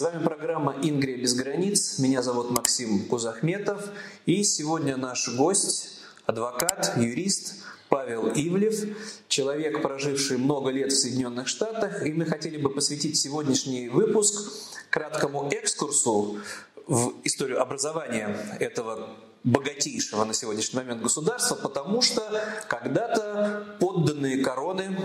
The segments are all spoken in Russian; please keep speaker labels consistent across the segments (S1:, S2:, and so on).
S1: С вами программа «Ингрия без границ». Меня зовут Максим Кузахметов. И сегодня наш гость, адвокат, юрист Павел Ивлев, человек, проживший много лет в Соединенных Штатах. И мы хотели бы посвятить сегодняшний выпуск краткому экскурсу в историю образования этого богатейшего на сегодняшний момент государства, потому что когда-то подданные короны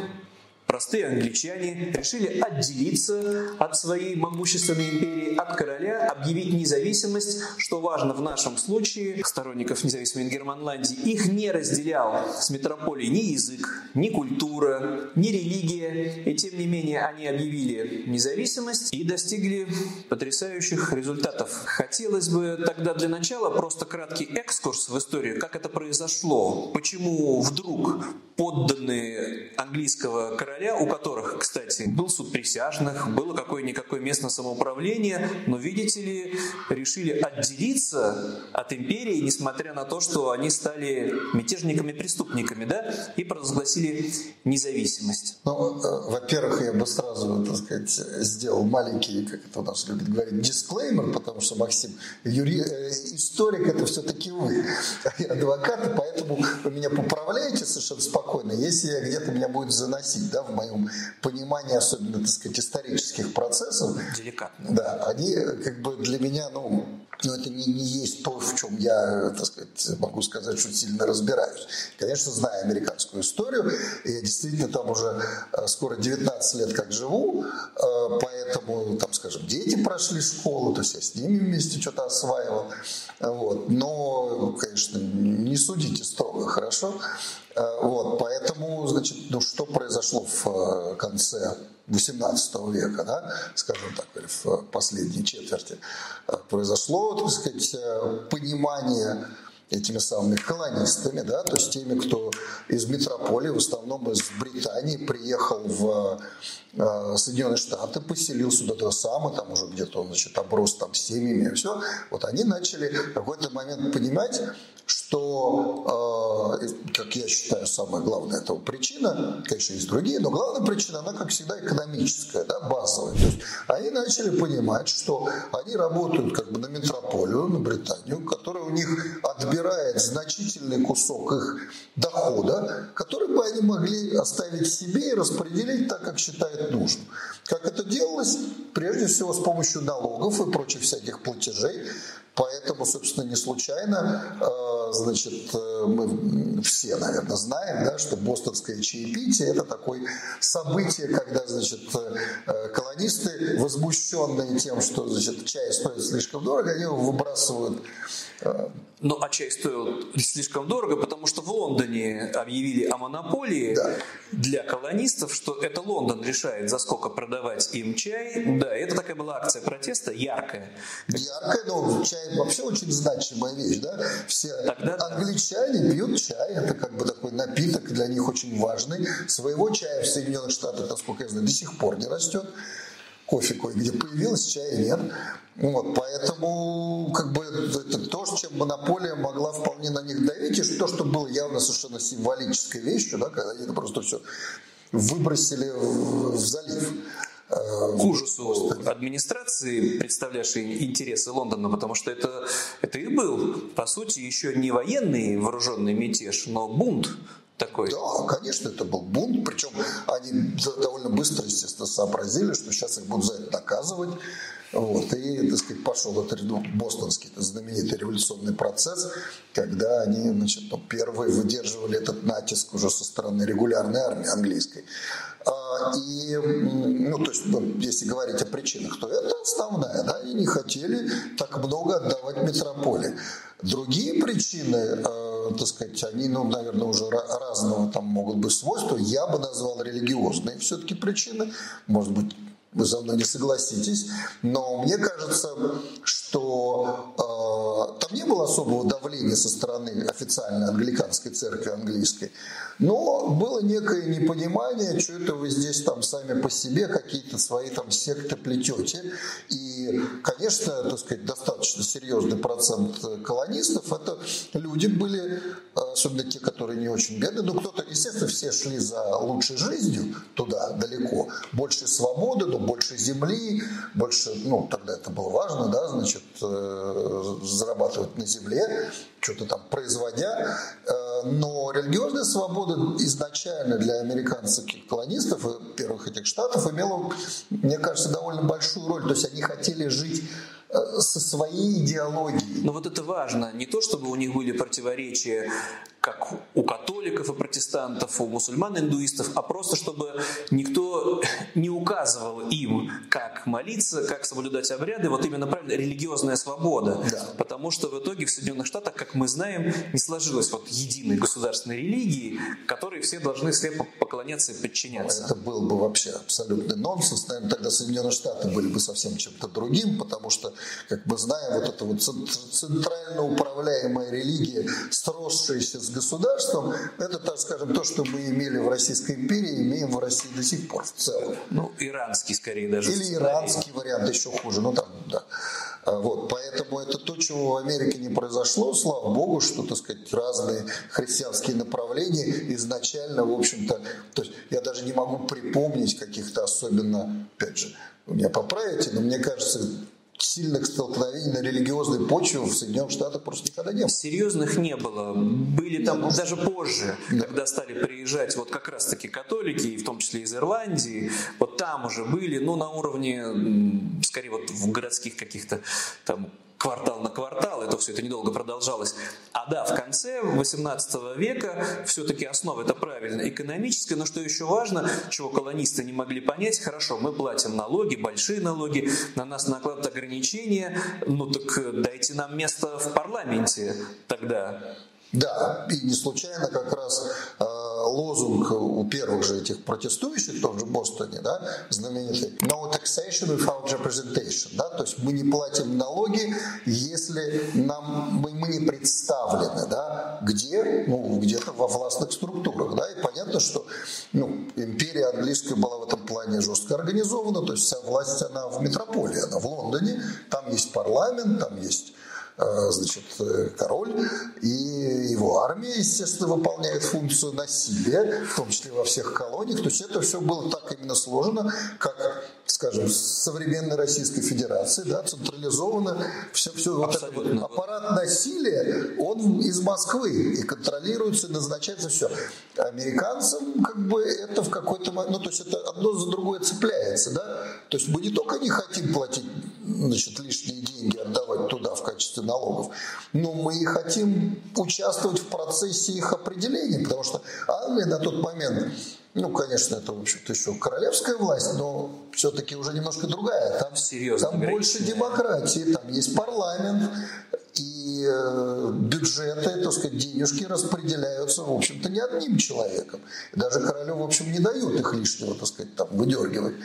S1: простые англичане решили отделиться от своей могущественной империи, от короля, объявить независимость, что важно в нашем случае, сторонников независимой Германландии, их не разделял с метрополией ни язык, ни культура, ни религия, и тем не менее они объявили независимость и достигли потрясающих результатов. Хотелось бы тогда для начала просто краткий экскурс в историю, как это произошло, почему вдруг подданные английского короля короля, у которых, кстати, был суд присяжных, было какое-никакое местное самоуправление, но, видите ли, решили отделиться от империи, несмотря на то, что они стали мятежниками-преступниками, да, и провозгласили независимость.
S2: Ну, э, во-первых, я бы сразу, так сказать, сделал маленький, как это у нас любят говорить, дисклеймер, потому что, Максим, юри... Э, историк это все-таки вы, а я адвокат, поэтому вы меня поправляете совершенно спокойно, если я где-то меня будет заносить, да, в моем понимании, особенно, так сказать, исторических процессов.
S1: Деликатно.
S2: Да, они как бы для меня, ну, но это не, не есть то, в чем я, так сказать, могу сказать, что сильно разбираюсь. Конечно, знаю американскую историю, я действительно там уже э, скоро 19 лет как живу, э, поэтому, там, скажем, дети прошли школу, то есть я с ними вместе что-то осваивал. Вот. Но, конечно, не судите строго, хорошо? Э, вот, поэтому, значит, ну что произошло в конце XVIII века, да, скажем так, в последней четверти, э, произошло, так сказать, э, понимание этими самыми колонистами, да, то есть теми, кто из метрополии, в основном из Британии, приехал в э, Соединенные Штаты, поселился до того самого, там уже где-то он, значит, оброс там семьями и все, вот они начали в какой-то момент понимать, что, э, как я считаю, самая главная этого причина, конечно, есть другие, но главная причина, она, как всегда, экономическая, да, базовая. То есть они начали понимать, что они работают как бы на метрополию, на Британию, которая у них отбирает значительный кусок их дохода, который бы они могли оставить себе и распределить так, как считают нужным. Как это делалось? Прежде всего с помощью налогов и прочих всяких платежей, Поэтому, собственно, не случайно, э, значит, э, мы все, наверное, знаем, да, что бостонское чаепитие – это такое событие, когда, значит, э, колонисты, возмущенные тем, что, значит, чай стоит слишком дорого, они его выбрасывают
S1: ну, а чай стоил слишком дорого, потому что в Лондоне объявили о монополии да. для колонистов, что это Лондон решает, за сколько продавать им чай. Да, это такая была акция протеста, яркая.
S2: Яркая, но чай вообще очень значимая вещь, да? Все Тогда, англичане пьют чай, это как бы такой напиток для них очень важный. Своего чая в Соединенных Штатах, насколько я знаю, до сих пор не растет кофе кое-где появилось, чая нет. Вот, поэтому как бы это то, чем монополия могла вполне на них давить, и то, что было явно совершенно символической вещью, да, когда они это просто все выбросили в залив
S1: к ужасу администрации, представлявшей интересы Лондона, потому что это, это и был, по сути, еще не военный вооруженный мятеж, но бунт такой.
S2: Да, конечно, это был бунт, причем они довольно быстро, естественно, сообразили, что сейчас их будут за это наказывать. Вот, и, так сказать, пошел этот ну, бостонский этот знаменитый революционный процесс, когда они, значит, ну, первые выдерживали этот натиск уже со стороны регулярной армии английской. А, и, ну, то есть, ну, если говорить о причинах, то это основная, да, они не хотели так много отдавать метрополии. Другие причины, э, так сказать, они, ну, наверное, уже разного там могут быть свойства. Я бы назвал религиозные все-таки причины. Может быть, вы со мной не согласитесь, но мне кажется, что там не было особого давления со стороны официальной англиканской церкви английской, но было некое непонимание, что это вы здесь там сами по себе какие-то свои там секты плетете. И, конечно, так сказать, достаточно серьезный процент колонистов, это люди были, особенно те, которые не очень бедные, ну кто-то, естественно, все шли за лучшей жизнью туда, далеко, больше свободы, но больше земли, больше, ну, тогда это было важно, да, значит, э, зарабатывать на земле, что-то там производя, э, но религиозная свобода изначально для американских колонистов, первых этих штатов, имела, мне кажется, довольно большую роль. То есть они хотели жить Э, со своей идеологией.
S1: Но вот это важно. Не то, чтобы у них были противоречия, как у католиков и протестантов, у мусульман и индуистов, а просто чтобы никто не указывал им, как молиться, как соблюдать обряды. Вот именно правильно, религиозная свобода. Да. Потому что в итоге в Соединенных Штатах, как мы знаем, не сложилось вот единой государственной религии, которой все должны слепо поклоняться и подчиняться.
S2: Это был бы вообще абсолютный нонсенс. Наверное, тогда Соединенные Штаты были бы совсем чем-то другим, потому что как мы знаем, вот эта вот центрально управляемая религия, сросшаяся с государством, это, так скажем, то, что мы имели в Российской империи, имеем в России до сих пор в целом.
S1: Ну, иранский скорее даже.
S2: Или иранский вариант, еще хуже, ну там, да. А вот, поэтому это то, чего в Америке не произошло, слава богу, что, так сказать, разные христианские направления изначально, в общем-то, то есть я даже не могу припомнить каких-то особенно, опять же, меня поправите, но мне кажется, сильных столкновений на религиозной почве в Соединенных Штатах просто никогда не было.
S1: Серьезных не было. Были там Нет, даже позже, да. когда стали приезжать вот как раз-таки католики, и в том числе из Ирландии, вот там уже были, ну, на уровне, скорее вот в городских каких-то там квартал на квартал, это все это недолго продолжалось. А да, в конце 18 века все-таки основа это правильно экономическая, но что еще важно, чего колонисты не могли понять, хорошо, мы платим налоги, большие налоги, на нас накладывают ограничения, ну так дайте нам место в парламенте тогда.
S2: Да, и не случайно как раз э, лозунг у первых же этих протестующих, в том же Бостоне, да, знаменитый «No taxation without representation», да, то есть мы не платим налоги, если нам, мы, мы не представлены, да, где, ну, где-то во властных структурах, да, и понятно, что, ну, империя английская была в этом плане жестко организована, то есть вся власть, она в метрополии, она в Лондоне, там есть парламент, там есть значит, э, король, и его армия, естественно, выполняет функцию насилия, в том числе во всех колониях. То есть это все было так именно сложено, как, скажем, современной Российской Федерации, да, централизовано. Все, все вот этот вот аппарат насилия, он из Москвы и контролируется, назначается все. Американцам как бы это в какой-то момент, ну то есть это одно за другое цепляется, да. То есть мы не только не хотим платить значит, лишние деньги, отдавать туда в качестве налогов. Но мы и хотим участвовать в процессе их определения, потому что Англия на тот момент, ну, конечно, это, в общем-то, еще королевская власть, но все-таки уже немножко другая. Там, Серьезно, там больше демократии, там есть парламент, и э, бюджеты, так сказать, денежки распределяются, в общем-то, не одним человеком. Даже королю, в общем, не дают их лишнего, так сказать, там, выдергивать,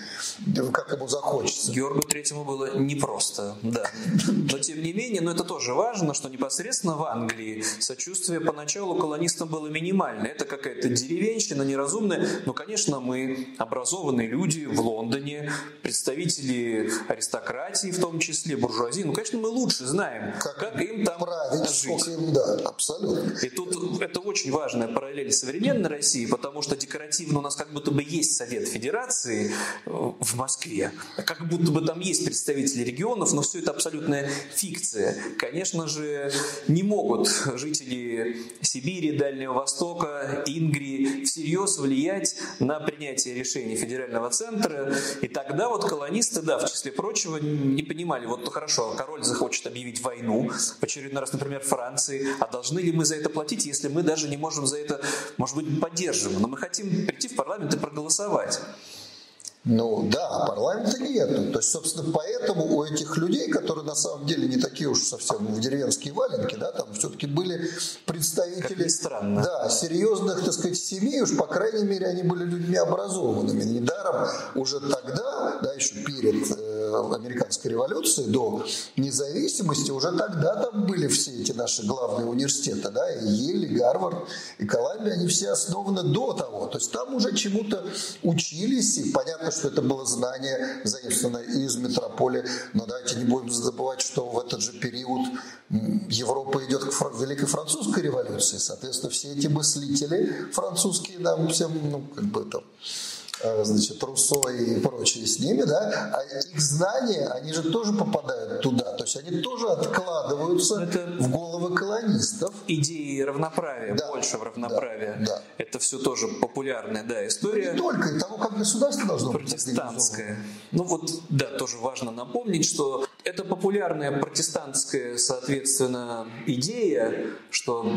S2: как ему захочется.
S1: Георгу Третьему было непросто, да. Но, тем не менее, но это тоже важно, что непосредственно в Англии сочувствие поначалу колонистам было минимальное. Это какая-то деревенщина неразумная. Но, конечно, мы образованные люди в Лондоне, представители аристократии в том числе, буржуазии. Ну, конечно, мы лучше знаем, как, как им там править, жить. Им,
S2: да, абсолютно.
S1: И тут это очень важная параллель современной России, потому что декоративно у нас как будто бы есть Совет Федерации э, в Москве, как будто бы там есть представители регионов, но все это абсолютная фикция. Конечно же, не могут жители Сибири, Дальнего Востока, Ингрии всерьез влиять на принятие решений федерального центра. И тогда вот колонисты, да, в числе прочего, не понимали, вот ну хорошо, король захочет объявить войну, в очередной раз, например, Франции, а должны ли мы за это платить, если мы даже не можем за это, может быть, поддерживаем, но мы хотим прийти в парламент и проголосовать.
S2: Ну да, парламента нету. То есть, собственно, поэтому у этих людей, которые на самом деле не такие уж совсем в деревенские валенки, да, там все-таки были представители
S1: странно.
S2: Да, серьезных, так сказать, семей, уж по крайней мере, они были людьми образованными. Недаром уже тогда, да, еще перед э, американской революции, до независимости, уже тогда там были все эти наши главные университеты, да, и Ель, и Гарвард, и Колумбия, они все основаны до того. То есть там уже чему-то учились, и понятно, что это было знание заимствовано из метрополии, но давайте не будем забывать, что в этот же период Европа идет к Великой Французской революции, соответственно, все эти мыслители французские нам всем, ну, как бы там, значит, Руссо и прочие с ними, да, а их знания, они же тоже попадают туда, то есть они тоже откладываются Это в головы колонистов.
S1: Идеи равноправия, да, больше в равноправие. Да, да. Это все тоже популярная, да, история.
S2: Ну, не только, и того, как государство должно
S1: быть. Протестантское. Ну вот, да, тоже важно напомнить, что это популярная протестантская, соответственно, идея, что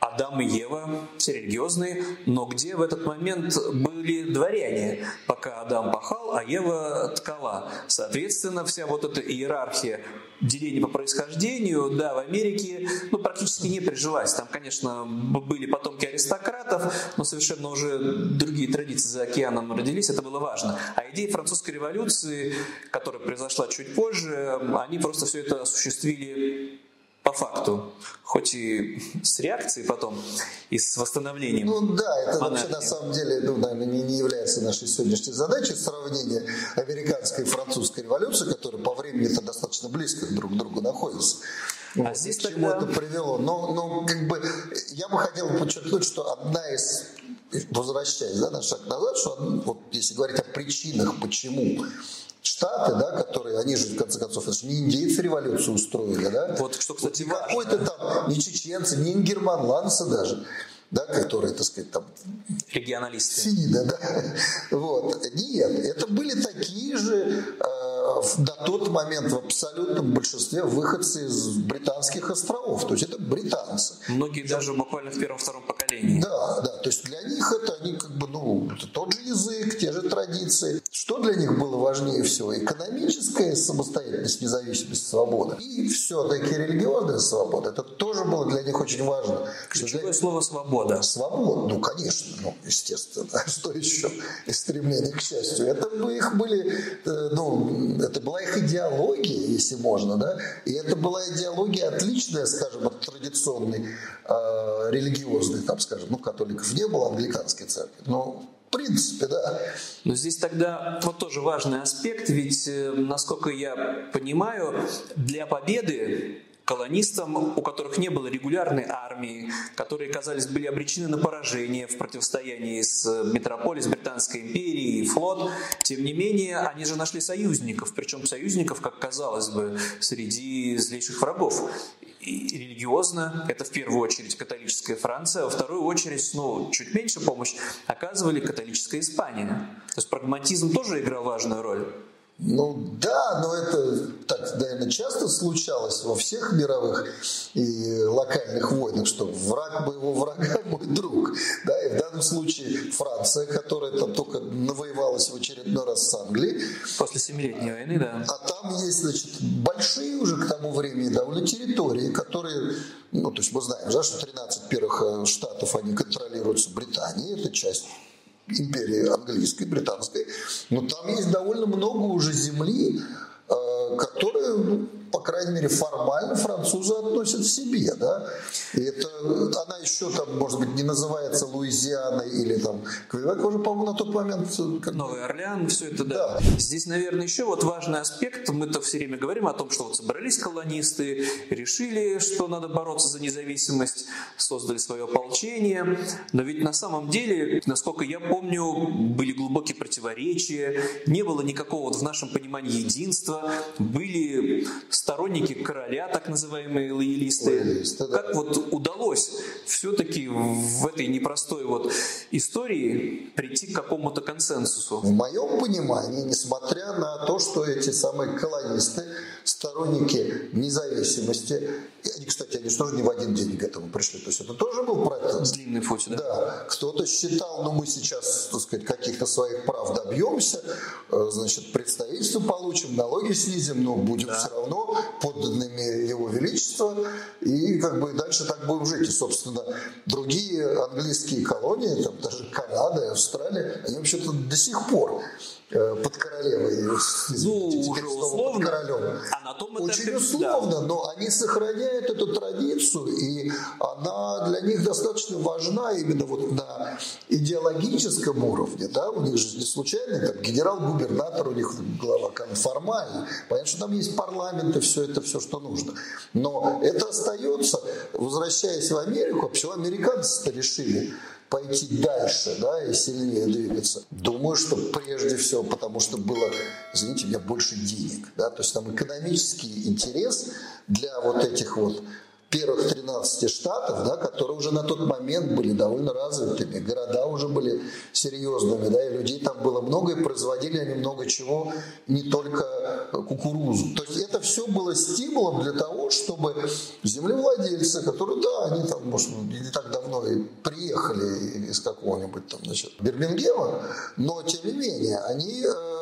S1: Адам и Ева все религиозные, но где в этот момент были дворяне, пока Адам пахал, а Ева ткала. Соответственно, вся вот эта иерархия деления по происхождению, да, в Америке ну, практически не прижилась. Там, конечно, были потомки аристократов, но совершенно уже другие традиции за океаном родились, это было важно. А идеи французской революции, которая произошла чуть позже, они просто все это осуществили по факту, хоть и с реакцией потом, и с восстановлением.
S2: Ну да, это монархии. вообще на самом деле, ну, наверное, не, не является нашей сегодняшней задачей сравнение американской и французской революции, которые по времени-то достаточно близко друг к другу находятся. А вот, здесь к чему тогда... это привело. Но, но как бы я бы хотел подчеркнуть, что одна из возвращаясь да, на шаг назад, что вот, если говорить о причинах, почему Штаты, да, которые, они же, в конце концов, это же не индейцы революцию устроили, да?
S1: Вот, что, кстати,
S2: вот Какой-то там, не чеченцы, не ингерманландцы даже, да, которые, так сказать, там...
S1: Регионалисты.
S2: Фида, да. Вот. Нет, это были такие же э, на тот момент в абсолютном большинстве выходцы из британских островов. То есть это британцы.
S1: Многие даже буквально в первом-втором поколении.
S2: Да, да. То есть них это они как бы, ну, это тот же язык, те же традиции. Что для них было важнее всего? Экономическая самостоятельность, независимость, свобода. И все-таки религиозная свобода. Это тоже было для них очень важно.
S1: Ключевое для... слово «свобода».
S2: Свобода, ну, конечно, ну, естественно. Что еще? И стремление к счастью. Это бы их были, э, ну, это была их идеология, если можно, да, и это была идеология отличная, скажем, от традиционной э, религиозной, там, скажем, ну, католиков не было, англиканской церкви, но в принципе, да.
S1: Но здесь тогда вот тоже важный аспект, ведь, э, насколько я понимаю, для победы колонистам, у которых не было регулярной армии, которые, казались, были обречены на поражение в противостоянии с метрополией, с Британской империей, флот. Тем не менее, они же нашли союзников, причем союзников, как казалось бы, среди злейших врагов. И религиозно, это в первую очередь католическая Франция, а во вторую очередь, ну, чуть меньше помощь оказывали католическая Испания. То есть прагматизм тоже играл важную роль.
S2: Ну да, но это так, наверное, часто случалось во всех мировых и локальных войнах, что враг моего врага мой друг. Да, и в данном случае Франция, которая там только навоевалась в очередной раз с Англией.
S1: После Семилетней войны, да.
S2: А там есть, значит, большие уже к тому времени довольно территории, которые, ну, то есть мы знаем, да, что 13 первых э, штатов, они контролируются Британией, это часть империи английской, британской, но там есть довольно много уже земли, э, которые ну, по крайней мере, формально французы относят к себе, да. И это, она еще там, может быть, не называется Луизианой или там Квебек уже, по-моему, на тот момент...
S1: Как... Новый Орлеан, все это, да. да. Здесь, наверное, еще вот важный аспект, мы-то все время говорим о том, что вот собрались колонисты, решили, что надо бороться за независимость, создали свое ополчение, но ведь на самом деле, насколько я помню, были глубокие противоречия, не было никакого вот в нашем понимании единства, были сторонники короля, так называемые лоялисты. лоялисты да. Как вот удалось все-таки в этой непростой вот истории прийти к какому-то консенсусу?
S2: В моем понимании, несмотря на то, что эти самые колонисты, сторонники независимости, они, кстати, они тоже не в один день к этому пришли, то есть это тоже был проект.
S1: Длинный путь, да?
S2: Да. Кто-то считал, ну мы сейчас, так сказать, каких-то своих прав добьемся, э, значит, представительство получим, налоги снизим, но будем да. все равно подданными Его Величества, и как бы дальше так будем жить. И, собственно, другие английские колонии, там даже Канада и Австралия, они вообще-то до сих пор под королевой.
S1: Ну, уже условно. Под
S2: королем. А на том Очень условно, да. но они сохраняют эту традицию, и она для них достаточно важна именно вот на идеологическом уровне. Да? У них же не случайно там, генерал-губернатор, у них глава формальный. Понятно, что там есть парламент и все это, все, что нужно. Но это остается, возвращаясь в Америку, почему американцы-то решили пойти дальше да, и сильнее двигаться? Думаю, что прежде всего потому, что было, извините меня, больше денег. Да? То есть там экономический интерес для вот этих вот первых 13 штатов, да, которые уже на тот момент были довольно развитыми, города уже были серьезными, да, и людей там было много, и производили они много чего, не только кукурузу. То есть это все было стимулом для того, чтобы землевладельцы, которые, да, они там, может, не так давно и приехали из какого-нибудь там, значит, Бирмингема, но тем не менее, они э,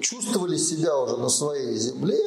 S2: чувствовали себя уже на своей земле,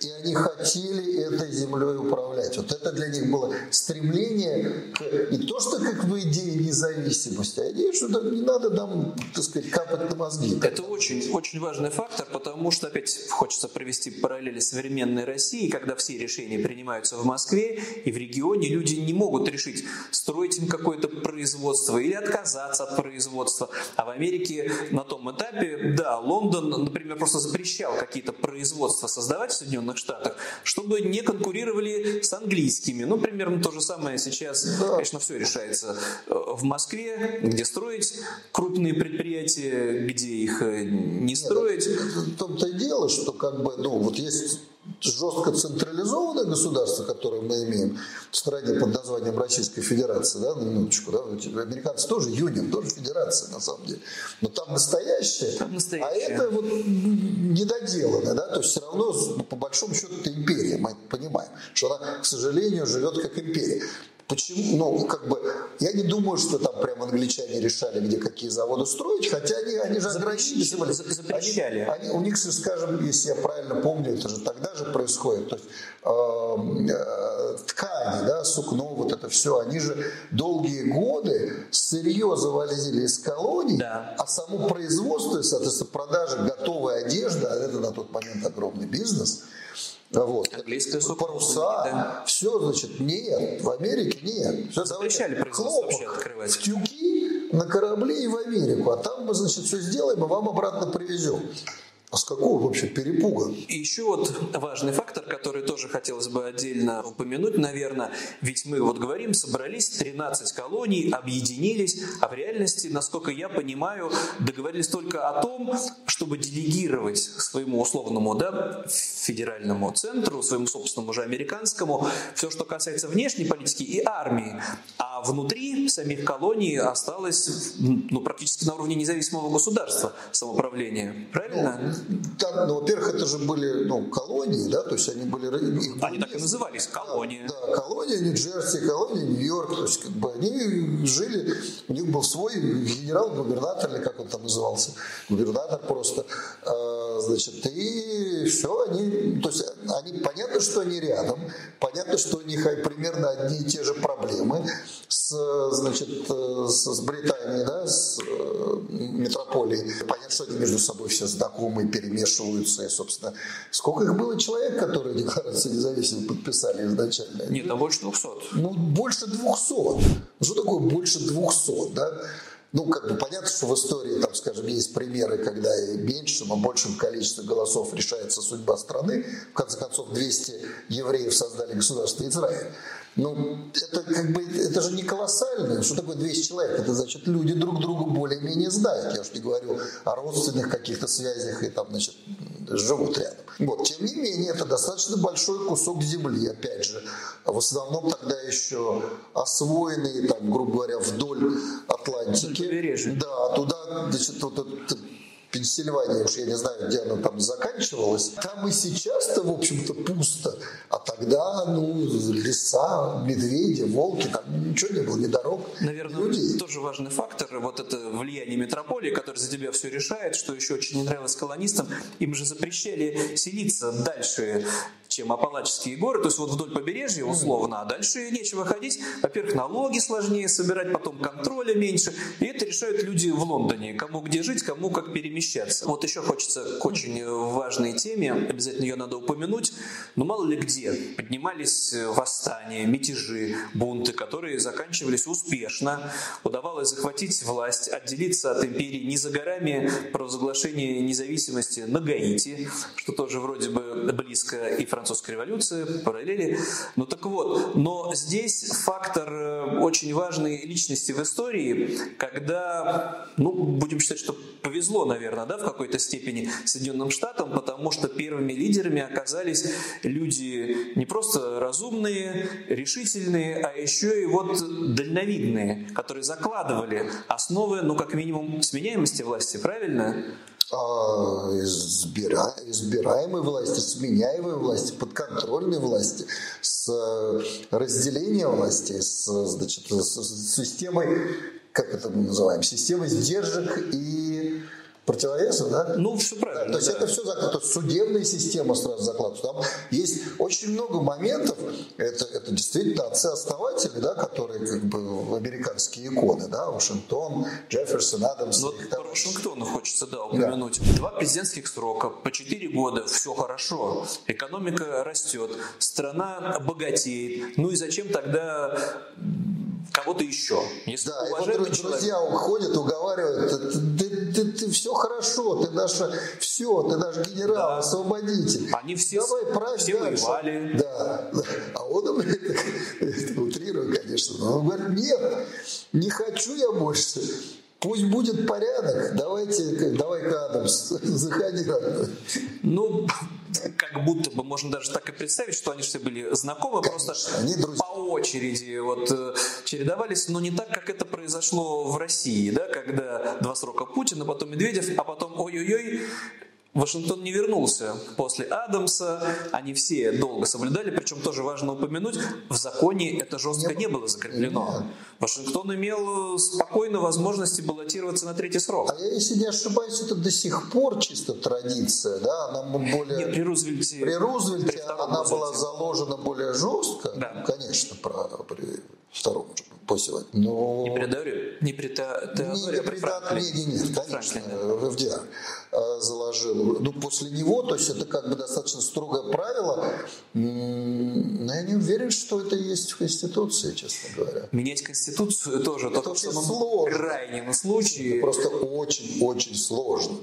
S2: и они хотели этой землей управлять. Вот это для них было стремление к, не то, что как в идее независимости, а идея, что не надо нам, так сказать, капать на мозги.
S1: Это очень, очень важный фактор, потому что, опять, хочется провести параллели современной Россией, когда все решения принимаются в Москве, и в регионе люди не могут решить, строить им какое-то производство или отказаться от производства. А в Америке на том этапе, да, Лондон, например, просто запрещал какие-то производства создавать в Соединенных Штатах, чтобы не конкурировали с английскими. Ну, примерно то же самое сейчас, конечно, все решается э, в Москве, где строить крупные предприятия, где их э, не строить.
S2: В том-то и дело, что как бы, ну, вот есть жестко централизованное государство, которое мы имеем в стране под названием Российская Федерация, да, на минуточку, да, американцы тоже юнион, тоже федерация на самом деле, но там настоящее, там настоящее. а это вот недоделанное, да, то есть все равно по большому счету это империя, мы понимаем, что она, к сожалению, живет как империя. Почему? Ну, как бы, я не думаю, что там прям англичане решали, где какие заводы строить, хотя они, они же ограничились.
S1: Запрещали.
S2: Они, они, у них, скажем, если я правильно помню, это же тогда же происходит, то есть э, э, ткани, да, сукно, вот это все, они же долгие годы сырье завозили из колоний, да. а само производство, соответственно, продажа готовой одежды, а это на тот момент огромный бизнес – вот.
S1: Английская
S2: Паруса, да. все, значит, нет. В Америке нет.
S1: Все Запрещали производство вообще открывать.
S2: Тюки на корабли и в Америку. А там мы, значит, все сделаем и вам обратно привезем. А с какого вообще перепуга?
S1: И еще вот важный фактор, который тоже хотелось бы отдельно упомянуть, наверное, ведь мы вот говорим, собрались 13 колоний, объединились, а в реальности, насколько я понимаю, договорились только о том, чтобы делегировать своему условному да, федеральному центру, своему собственному же американскому, все, что касается внешней политики и армии. А внутри самих колоний осталось ну, практически на уровне независимого государства самоуправления. Правильно?
S2: Там, ну, во-первых, это же были ну, колонии, да, то есть они были...
S1: Их они так и назывались, колонии.
S2: Да, да колония Нью-Джерси, колония Нью-Йорк, то есть как бы они жили, у них был свой генерал-губернатор, или как он там назывался, губернатор просто, а, значит, и все, они, то есть они, понятно, что они рядом, понятно, что у них примерно одни и те же проблемы с, значит, с, с Британией, да, с э, метрополией, понятно, что они между собой все знакомы, перемешиваются. И, собственно, сколько их было человек, которые Декларацию независимости подписали изначально?
S1: Нет, там больше 200.
S2: Ну, больше 200. Ну, что такое больше 200, да? Ну, как бы понятно, что в истории, там, скажем, есть примеры, когда и меньшим, и большим количеством голосов решается судьба страны. В конце концов, 200 евреев создали государство Израиль. Ну, это как бы, это же не колоссально. Что такое 200 человек? Это значит, люди друг друга более-менее знают. Я уж не говорю о родственных каких-то связях и там, значит, живут рядом. Вот. Тем не менее, это достаточно большой кусок земли, опять же, в основном тогда еще освоенный, там, грубо говоря, вдоль Атлантики. Да, туда, значит, вот этот Пенсильвания, уж я не знаю, где она там заканчивалась, там и сейчас-то, в общем-то, пусто. А тогда, ну, леса, медведи, волки, там ничего не было, ни дорог,
S1: Наверное,
S2: ни людей.
S1: тоже важный фактор, вот это влияние метрополии, который за тебя все решает, что еще очень не нравилось колонистам, им же запрещали селиться дальше чем Апалачские горы, то есть вот вдоль побережья условно, а дальше нечего ходить. Во-первых, налоги сложнее собирать, потом контроля меньше, и это решают люди в Лондоне, кому где жить, кому как перемещаться. Вот еще хочется к очень важной теме, обязательно ее надо упомянуть, но мало ли где поднимались восстания, мятежи, бунты, которые заканчивались успешно, удавалось захватить власть, отделиться от империи не за горами провозглашение независимости на Гаити, что тоже вроде бы близко и французской революции, параллели. Ну так вот, но здесь фактор э, очень важной личности в истории, когда, ну, будем считать, что повезло, наверное, да, в какой-то степени Соединенным Штатам, потому что первыми лидерами оказались люди не просто разумные, решительные, а еще и вот дальновидные, которые закладывали основы, ну, как минимум, сменяемости власти, правильно?
S2: А, избира, избираемой власти, сменяемой власти, подконтрольной власти, с разделением власти, с, значит, с системой, как это мы называем, системой сдержек и противовеса, да?
S1: Ну, все правильно.
S2: Да, то есть да. это все закладывается. То есть судебная система сразу закладывается. Там есть очень много моментов, это, это действительно отцы-основатели, да, которые как бы американские иконы, да, Вашингтон, Джефферсон, Адамс.
S1: Ну, вот по Вашингтону хочется, да, упомянуть. Да. Два президентских срока, по четыре года, все хорошо, экономика растет, страна богатеет. Ну и зачем тогда кого-то еще.
S2: Если да, уважаемый вот друзья уходят, уговаривают, ты, ты, ты, все хорошо, ты наш, все, ты наш генерал, да. освободитель.
S1: Они все, Давай, правь все дальше. воевали.
S2: Да. А он, утрирую, конечно, но он говорит, нет, не хочу я больше. Пусть будет порядок. Давайте, давай-ка, Адамс, заходи.
S1: Ну, как будто бы можно даже так и представить, что они все были знакомы, Конечно, просто они по очереди вот э, чередовались, но не так, как это произошло в России, да, когда два срока Путина, потом Медведев, а потом ой-ой-ой, Вашингтон не вернулся после Адамса, они все долго соблюдали, причем тоже важно упомянуть, в законе это жестко не было закреплено. Вашингтон имел спокойно возможности баллотироваться на третий срок.
S2: А я, если не ошибаюсь, это до сих пор чисто традиция, да? Она более...
S1: Нет, при Рузвельте...
S2: При Рузвельте при она была заложена более жестко, да. конечно, про, при втором после войны.
S1: Но... Не при не при Теодоре,
S2: не, при Франклине. Не, не, нет, конечно, в ФДР а, заложил. Ну, после него, то есть это как бы достаточно строгое правило, но я не уверен, что это есть в Конституции, честно говоря.
S1: Менять Конституцию тоже это только в самом сложно. крайнем случае.
S2: Это просто очень-очень сложно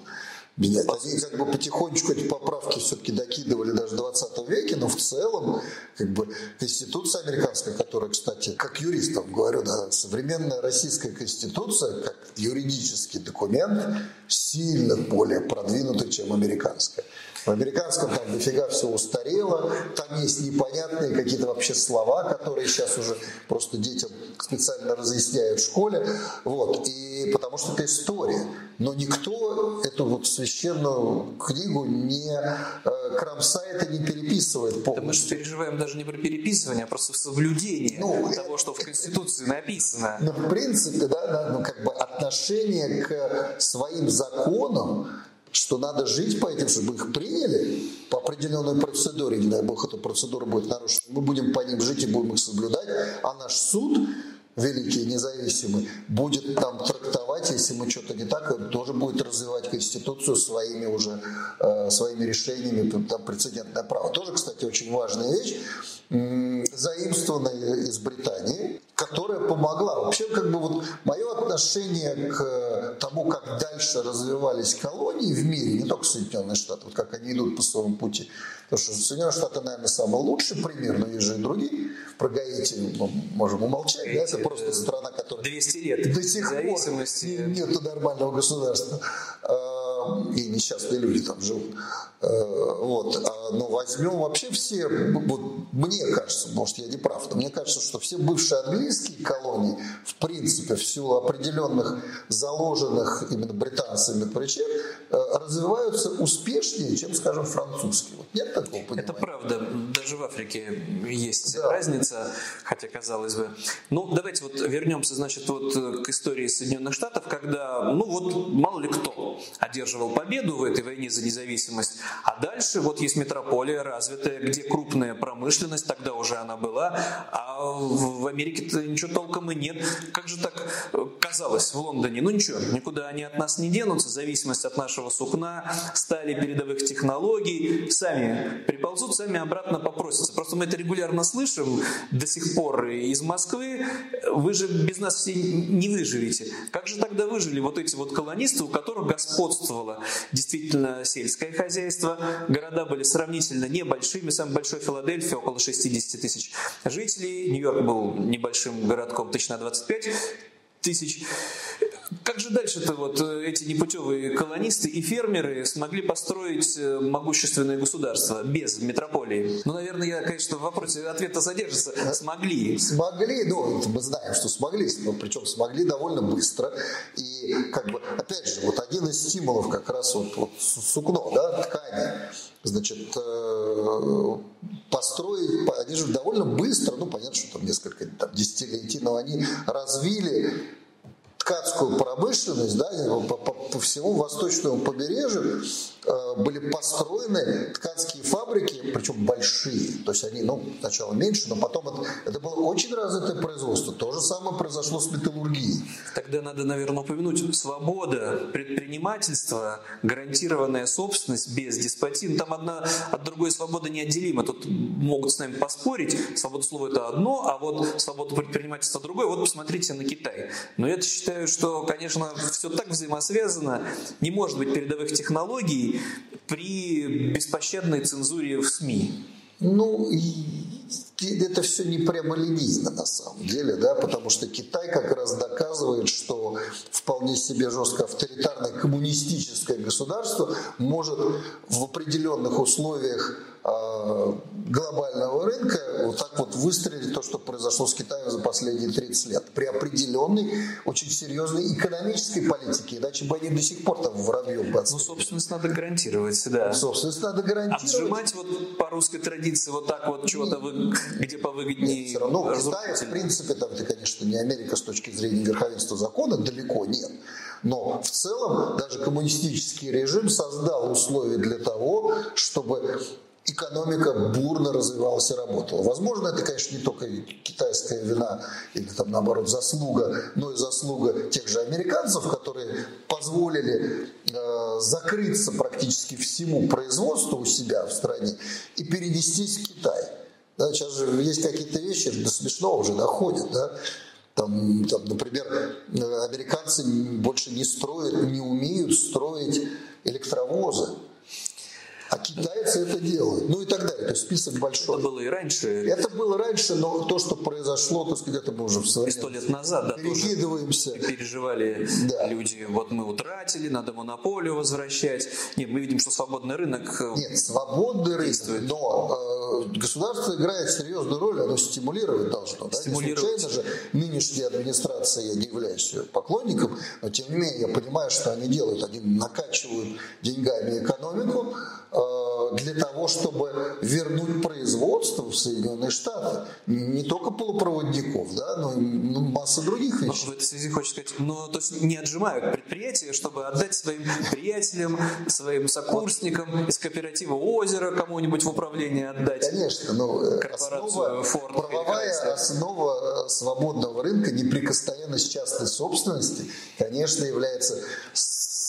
S2: менять. Они как бы потихонечку эти поправки все-таки докидывали даже в 20 веке, но в целом как бы Конституция американская, которая, кстати, как юристам говорю, да, современная российская Конституция, как юридический документ, сильно более продвинутый, чем американская. В американском там дофига все устарело, там есть непонятные какие-то вообще слова, которые сейчас уже просто детям специально разъясняют в школе. Вот. И потому что это история. Но никто эту вот священную книгу не э, кромсает и не переписывает полностью.
S1: Да мы же переживаем даже не про переписывание, а просто соблюдение ну, того, что в Конституции написано.
S2: Ну, в принципе, да, ну, как бы отношение к своим законам что надо жить по этим, чтобы их приняли по определенной процедуре, не дай бог, эта процедура будет нарушена, мы будем по ним жить и будем их соблюдать, а наш суд великий, независимый, будет там трактовать, если мы что-то не так, он тоже будет развивать Конституцию своими уже, э, своими решениями, там прецедентное право. Тоже, кстати, очень важная вещь, заимствованная из Британии, которая помогла. Вообще, как бы вот мое отношение к тому, как дальше развивались колонии в мире, не только Соединенные Штаты, вот как они идут по своему пути. Потому что Соединенные Штаты, наверное, самый лучший пример, но есть же и другие. Про Гаити мы можем умолчать. Гаити, да? Это просто страна, которая
S1: 200 лет
S2: до сих пор нет нормального государства. А, и несчастные люди там живут. А, вот. А, но возьмем вообще все, вот мне кажется, может я не прав, но мне кажется, что все бывшие английские колонии, в принципе, в силу определенных заложенных именно британцами причин, развиваются успешнее, чем, скажем, французские. Вот нет такого понимания?
S1: Это правда. Даже в Африке есть да. разница, хотя казалось бы. Ну, давайте вот вернемся, значит, вот к истории Соединенных Штатов, когда, ну вот, мало ли кто одерживал победу в этой войне за независимость, а дальше вот есть метрополия развитая, где крупная промышленность, тогда уже она была, а в Америке-то ничего толком и нет. Как же так э, казалось в Лондоне? Ну ничего, никуда они от нас не денутся, зависимость от нашего сукна, стали передовых технологий, сами приползут, сами обратно попросятся. Просто мы это регулярно слышим до сих пор из Москвы, вы же без нас все не выживете. Как же тогда выжили вот эти вот колонисты, у которых господствовало действительно сельское хозяйство, города были сравнительно небольшими, самый большой Филадельфия, около 60 тысяч жителей, Нью-Йорк был небольшим городком, тысяч на 25 тысяч. Как же дальше-то вот э, эти непутевые колонисты и фермеры смогли построить э, могущественное государство без метрополии? Ну, наверное, я, конечно, в вопросе ответа задержится. Смогли.
S2: Смогли, ну, мы знаем, что смогли, но причем смогли довольно быстро. И, как бы, опять же, вот один из стимулов как раз вот, вот сукно, да, ткани, значит, э, построить, они же довольно быстро, ну, понятно, что там несколько там, десятилетий, но они развили ткацкую промышленность да, по, по, по всему восточному побережью были построены ткацкие фабрики, причем большие. То есть они, ну, сначала меньше, но потом это, это было очень развитое производство. То же самое произошло с металлургией.
S1: Тогда надо, наверное, упомянуть свобода предпринимательства, гарантированная собственность без деспотии. Ну, там одна от другой свобода неотделима. Тут могут с нами поспорить. Свобода слова это одно, а вот свобода предпринимательства другое. Вот посмотрите на Китай. Но я считаю, что, конечно, все так взаимосвязано. Не может быть передовых технологий при беспощадной цензуре в СМИ.
S2: Ну, это все не прямо линейно на самом деле, да, потому что Китай как раз доказывает, что вполне себе жестко авторитарное коммунистическое государство может в определенных условиях глобального рынка вот так вот выстрелить то, что произошло с Китаем за последние 30 лет. При определенной, очень серьезной экономической политике, иначе бы они до сих пор там воробьем бы
S1: Ну, собственность надо гарантировать, да.
S2: Собственность надо гарантировать.
S1: Отжимать вот по русской традиции вот так вот чего-то, вы, где повыгоднее. Нет,
S2: все равно Китай, в принципе, там, это, конечно, не Америка с точки зрения верховенства закона, далеко нет. Но в целом даже коммунистический режим создал условия для того, чтобы экономика бурно развивалась и работала. Возможно, это, конечно, не только китайская вина или там наоборот заслуга, но и заслуга тех же американцев, которые позволили э, закрыться практически всему производству у себя в стране и перенестись в Китай. Да, сейчас же есть какие-то вещи, до смешного уже доходят. Да? Там, там, например, американцы больше не строят, не умеют строить электровозы. А китайцы это делают. Ну и так далее. То есть список большой.
S1: Это было и раньше.
S2: Это было раньше, но то, что произошло, так сказать, это мы уже в
S1: современном... Сто лет назад, да,
S2: перекидываемся.
S1: Тоже переживали да. люди, вот мы утратили, надо монополию возвращать. Нет, мы видим, что свободный рынок
S2: э, Нет, свободный рынок, но э, государство играет серьезную роль, оно стимулировать должно. Да? Стимулировать. Не случайно же нынешняя администрация, я не являюсь ее поклонником, но тем не менее я понимаю, что они делают. Они накачивают деньгами экономику, для того, чтобы вернуть производство в Соединенные Штаты. Не только полупроводников, да, но и ну, масса других вещей.
S1: Но в этой связи хочется сказать, ну, то есть не отжимают предприятия, чтобы отдать своим приятелям, своим сокурсникам из кооператива озера кому-нибудь в управление отдать.
S2: Конечно, но э, основа, Ford правовая основа э, свободного рынка, неприкосновенность частной собственности, конечно, является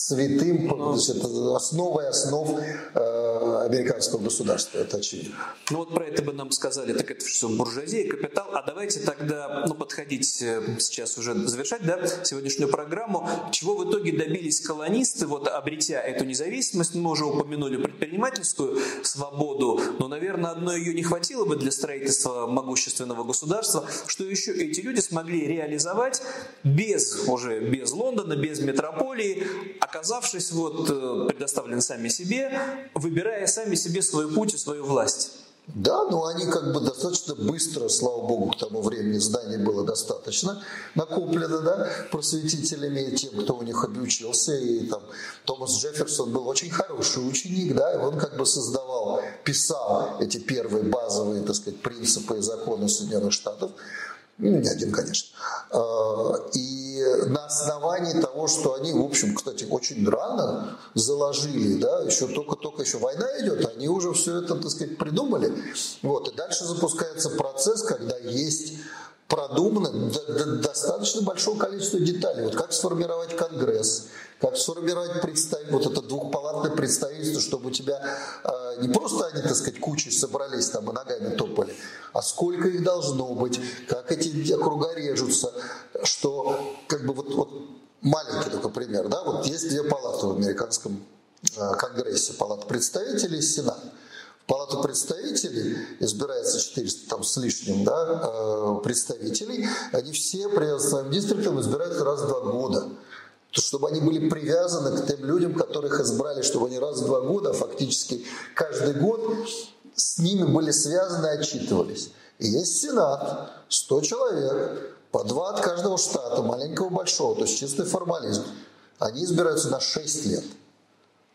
S2: святым, ну, значит, основой основ э, американского государства, это очевидно.
S1: Ну вот про это бы нам сказали, так это все буржуазия, капитал, а давайте тогда, ну подходить э, сейчас уже завершать, да, сегодняшнюю программу, чего в итоге добились колонисты, вот обретя эту независимость, мы уже упомянули предпринимательскую свободу, но, наверное, одной ее не хватило бы для строительства могущественного государства, что еще эти люди смогли реализовать без, уже без Лондона, без метрополии, оказавшись вот э, предоставлены сами себе, выбирая сами себе свой путь и свою власть.
S2: Да, но они как бы достаточно быстро, слава богу, к тому времени зданий было достаточно накоплено, да, просветителями, тем, кто у них обучился. И там Томас Джефферсон был очень хороший ученик, да, и он как бы создавал, писал эти первые базовые, так сказать, принципы и законы Соединенных Штатов. Ну, не один, конечно. А, и на основании того, что они, в общем, кстати, очень рано заложили, да, еще только-только еще война идет, они уже все это, так сказать, придумали. Вот, и дальше запускается процесс, когда есть продумано достаточно большое количество деталей. Вот как сформировать Конгресс, как сформировать представ... вот это двухпалатное представительство, чтобы у тебя э, не просто они, так сказать, кучей собрались там и ногами топали, а сколько их должно быть, как эти округа режутся, что как бы вот, вот маленький только пример, да, вот есть две палаты в американском э, конгрессе, палата представителей и сенат. В Палату представителей избирается 400 там, с лишним да, э, представителей. Они все при своим дистриктам избираются раз в два года чтобы они были привязаны к тем людям, которых избрали, чтобы они раз в два года, а фактически каждый год с ними были связаны и отчитывались. И есть Сенат, 100 человек, по два от каждого штата, маленького, большого, то есть чистый формализм. Они избираются на 6 лет –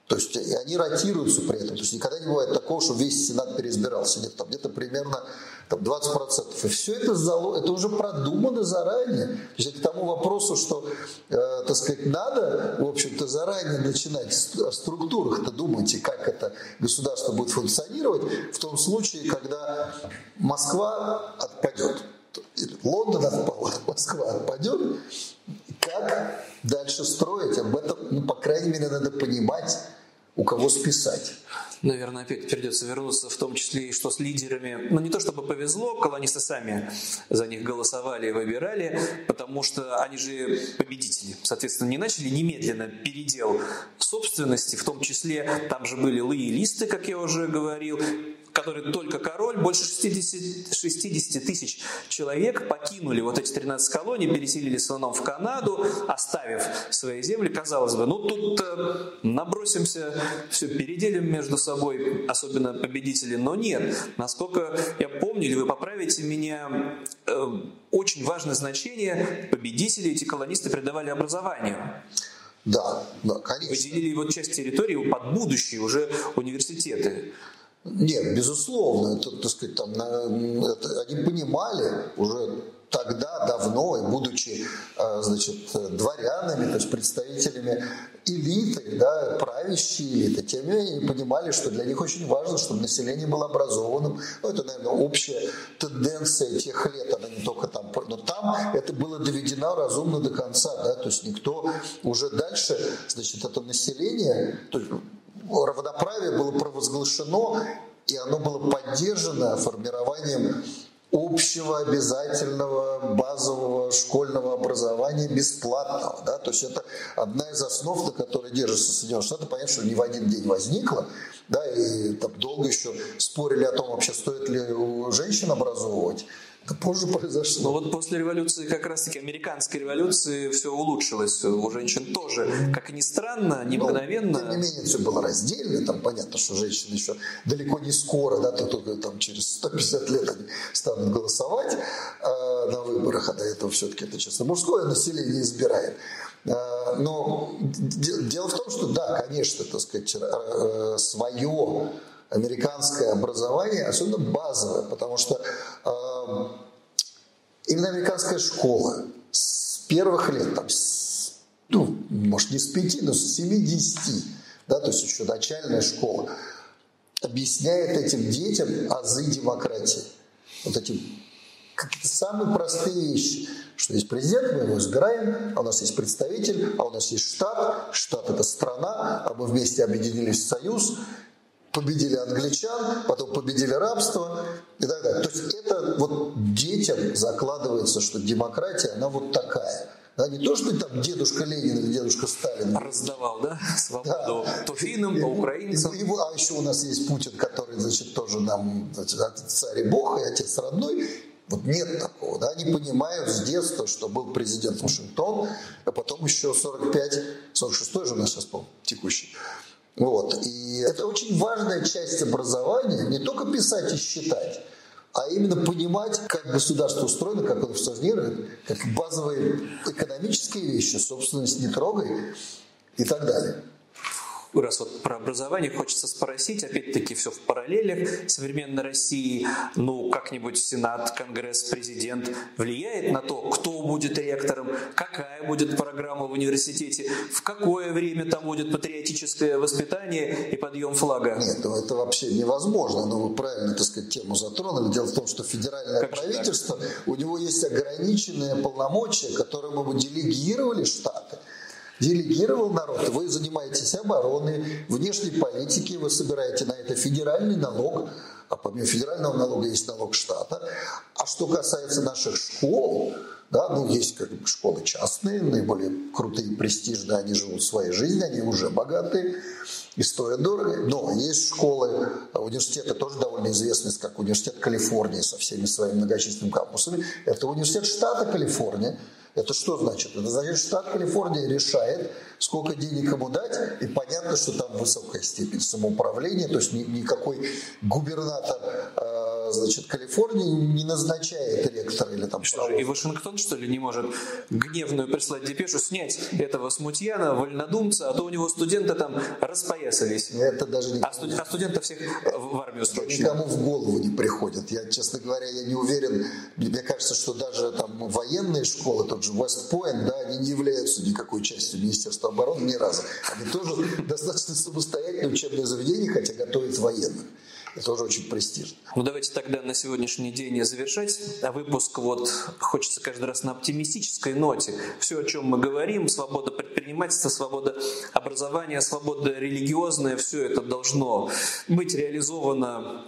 S2: то есть они ротируются при этом. То есть никогда не бывает такого, что весь Сенат переизбирался. Нет, там где-то примерно там, 20%. И все это, зало, это уже продумано заранее. То есть к тому вопросу, что, э, так сказать, надо, в общем-то, заранее начинать о структурах-то думать, и как это государство будет функционировать, в том случае, когда Москва отпадет. Лондон отпал, Москва отпадет, как дальше строить? Об этом, ну, по крайней мере, надо понимать, у кого списать.
S1: Наверное, опять придется вернуться, в том числе и что с лидерами. Ну, не то чтобы повезло, колонисты сами за них голосовали и выбирали, потому что они же победители. Соответственно, не начали немедленно передел собственности, в том числе там же были лоялисты, как я уже говорил, который только король, больше 60, 60 тысяч человек покинули вот эти 13 колоний, переселились в основном в Канаду, оставив свои земли. Казалось бы, ну тут э, набросимся, все переделим между собой, особенно победители, но нет. Насколько я помню, или вы поправите меня, э, очень важное значение победители, эти колонисты придавали образованию.
S2: Да, да, конечно.
S1: Выделили вот часть территории под будущие уже университеты.
S2: Нет, безусловно, это, так сказать, там, это, они понимали уже тогда, давно, и будучи, э, значит, дворянами, то есть представителями элиты, да, правящей элиты, тем не менее понимали, что для них очень важно, чтобы население было образованным. Ну, это, наверное, общая тенденция тех лет, она не только там, но там это было доведено разумно до конца, да, то есть никто уже дальше, значит, это население, то есть равноправие было провозглашено, и оно было поддержано формированием общего обязательного базового школьного образования бесплатного. Да? То есть это одна из основ, на которой держится Соединенные Штаты. Понятно, что не в один день возникло, да, и там долго еще спорили о том, вообще стоит ли женщин образовывать. Это позже произошло.
S1: Но вот после революции, как раз-таки американской революции, все улучшилось. У женщин тоже, как ни странно, не ну, мгновенно.
S2: Тем не менее, все было раздельно. Там понятно, что женщины еще далеко не скоро, да, только там через 150 лет они станут голосовать э, на выборах, а до этого все-таки это честно мужское население избирает. Э, но дело в том, что да, конечно, так сказать, э, свое американское образование, особенно базовое, потому что э, именно американская школа с первых лет, там, с, ну, может не с пяти, но с семи-десяти, да, то есть еще начальная школа, объясняет этим детям азы демократии. Вот эти какие-то самые простые вещи, что есть президент, мы его избираем, а у нас есть представитель, а у нас есть штат, штат это страна, а мы вместе объединились в союз, победили англичан, потом победили рабство и так далее. То есть это вот детям закладывается, что демократия, она вот такая. Да, не то, что там дедушка Ленин или дедушка Сталин.
S1: Раздавал, да, свободу да. то финнам, то украинцам. И,
S2: и, а еще у нас есть Путин, который, значит, тоже нам, значит, царь и бог, и отец родной. Вот нет такого, да, они понимают с детства, что был президент Вашингтон, а потом еще 45, 46 же у нас сейчас, по текущий, вот. И это очень важная часть образования, не только писать и считать, а именно понимать, как государство устроено, как оно функционирует, как базовые экономические вещи, собственность не трогай и так далее.
S1: Раз вот про образование, хочется спросить, опять-таки все в параллелях современной России, ну, как-нибудь Сенат, Конгресс, президент влияет на то, кто будет ректором, какая будет программа в университете, в какое время там будет патриотическое воспитание и подъем флага?
S2: Нет, ну это вообще невозможно, но вы правильно, так сказать, тему затронули. Дело в том, что федеральное как правительство, у него есть ограниченные полномочия, которые мы делегировали штаты делегировал народ. Вы занимаетесь обороной, внешней политикой, вы собираете на это федеральный налог, а помимо федерального налога есть налог штата. А что касается наших школ, да, ну, есть как бы школы частные, наиболее крутые, престижные, они живут своей жизнью, они уже богатые и стоят дорого. Но есть школы, университеты тоже довольно известные, как университет Калифорнии со всеми своими многочисленными кампусами. Это университет штата Калифорния, это что значит? Это значит, штат Калифорния решает, сколько денег ему дать, и понятно, что там высокая степень самоуправления, то есть никакой губернатор э, значит, Калифорния не назначает ректора или там
S1: что И Вашингтон, что ли, не может гневную прислать депешу, снять этого смутьяна, вольнодумца, а то у него студенты там распоясались.
S2: Это даже
S1: не... а, студ... а студентов всех в армию срочно.
S2: Никому в голову не приходит. Я, честно говоря, я не уверен. Мне кажется, что даже там военные школы, тот же Вестпойнт, да, они не являются никакой частью Министерства обороны ни разу. Они тоже достаточно самостоятельные учебные заведения, хотя готовят военных. Тоже очень престижно.
S1: Ну давайте тогда на сегодняшний день завершать. А выпуск вот хочется каждый раз на оптимистической ноте. Все, о чем мы говорим, свобода предпринимательства, свобода образования, свобода религиозная, все это должно быть реализовано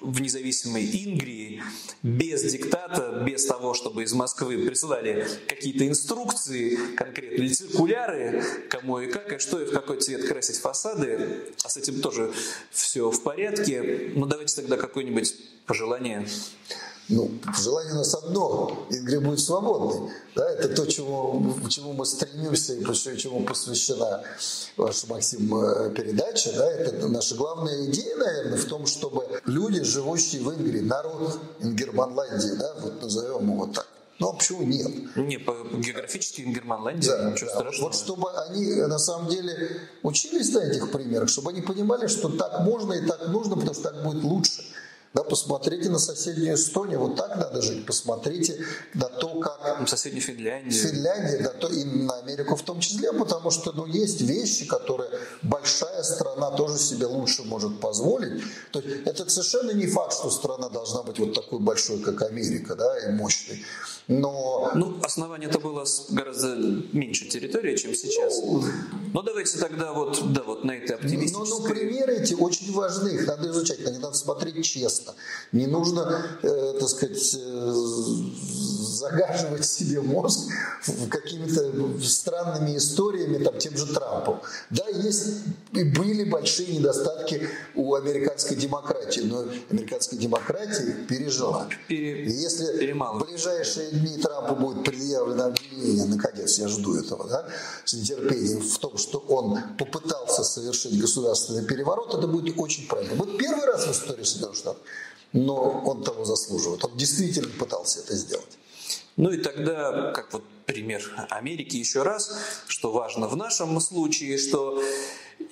S1: в независимой Ингрии, без диктата, без того, чтобы из Москвы присылали какие-то инструкции конкретные, циркуляры, кому и как, и что, и в какой цвет красить фасады. А с этим тоже все в порядке. Ну, давайте тогда какое-нибудь пожелание
S2: ну, желание у нас одно, Ингрия будет свободной. Да, это то, чему, чему мы стремимся и чему посвящена ваша, Максим, э, передача. Да, это наша главная идея, наверное, в том, чтобы люди, живущие в Ингрии, народ Ингерманландии, да, вот назовем его так, ну, а почему нет?
S1: Не, по географически Ингерманландия, да, ничего да. страшного.
S2: Вот чтобы они, на самом деле, учились на этих примерах, чтобы они понимали, что так можно и так нужно, потому что так будет лучше. Да, посмотрите на соседнюю Эстонию, вот так надо жить. Посмотрите на то, как...
S1: Соседнюю Финляндию.
S2: Финляндия, да, то и на Америку в том числе, потому что ну, есть вещи, которые большая страна тоже себе лучше может позволить. То есть это совершенно не факт, что страна должна быть вот такой большой, как Америка, да, и мощной. Но...
S1: Ну, основание это было гораздо меньше территории, чем сейчас. Ну, ну давайте тогда вот, да, вот на этой оптимистической...
S2: Ну, ну, примеры эти очень важны, их надо изучать, на них надо смотреть честно. Не нужно, э, так сказать, э, загаживать себе мозг какими-то странными историями, там, тем же Трампом. Да, есть и были большие недостатки у американской демократии, но американская демократия пережила. Пере... И если в ближайшие дни Трампу будет предъявлено обвинение, наконец, я жду этого, да, с нетерпением, в том, что он попытался совершить государственный переворот, это будет очень правильно. Будет первый раз в истории Соединенных Штатов, но он того заслуживает. Он действительно пытался это сделать.
S1: Ну и тогда, как вот пример Америки еще раз, что важно в нашем случае, что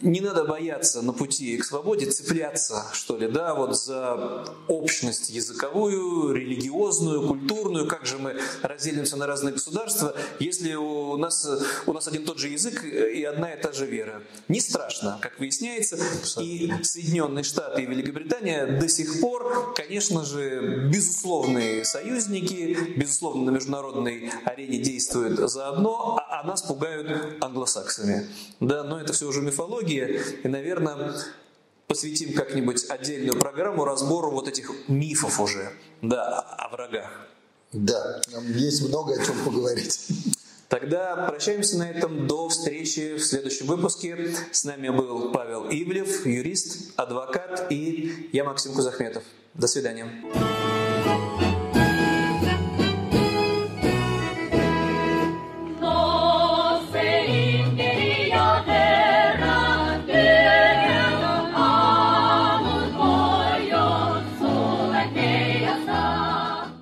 S1: не надо бояться на пути к свободе цепляться, что ли, да, вот за общность языковую, религиозную, культурную, как же мы разделимся на разные государства, если у нас, у нас один тот же язык и одна и та же вера. Не страшно, как выясняется, и Соединенные Штаты и Великобритания до сих пор, конечно же, безусловные союзники, безусловно, на международной арене действуют заодно, а, а нас пугают англосаксами. Да, но это все уже мифология, психологии, и, наверное, посвятим как-нибудь отдельную программу разбору вот этих мифов уже, да, о врагах.
S2: Да, нам есть много о чем поговорить.
S1: Тогда прощаемся на этом. До встречи в следующем выпуске. С нами был Павел Ивлев, юрист, адвокат, и я Максим Кузахметов. До свидания.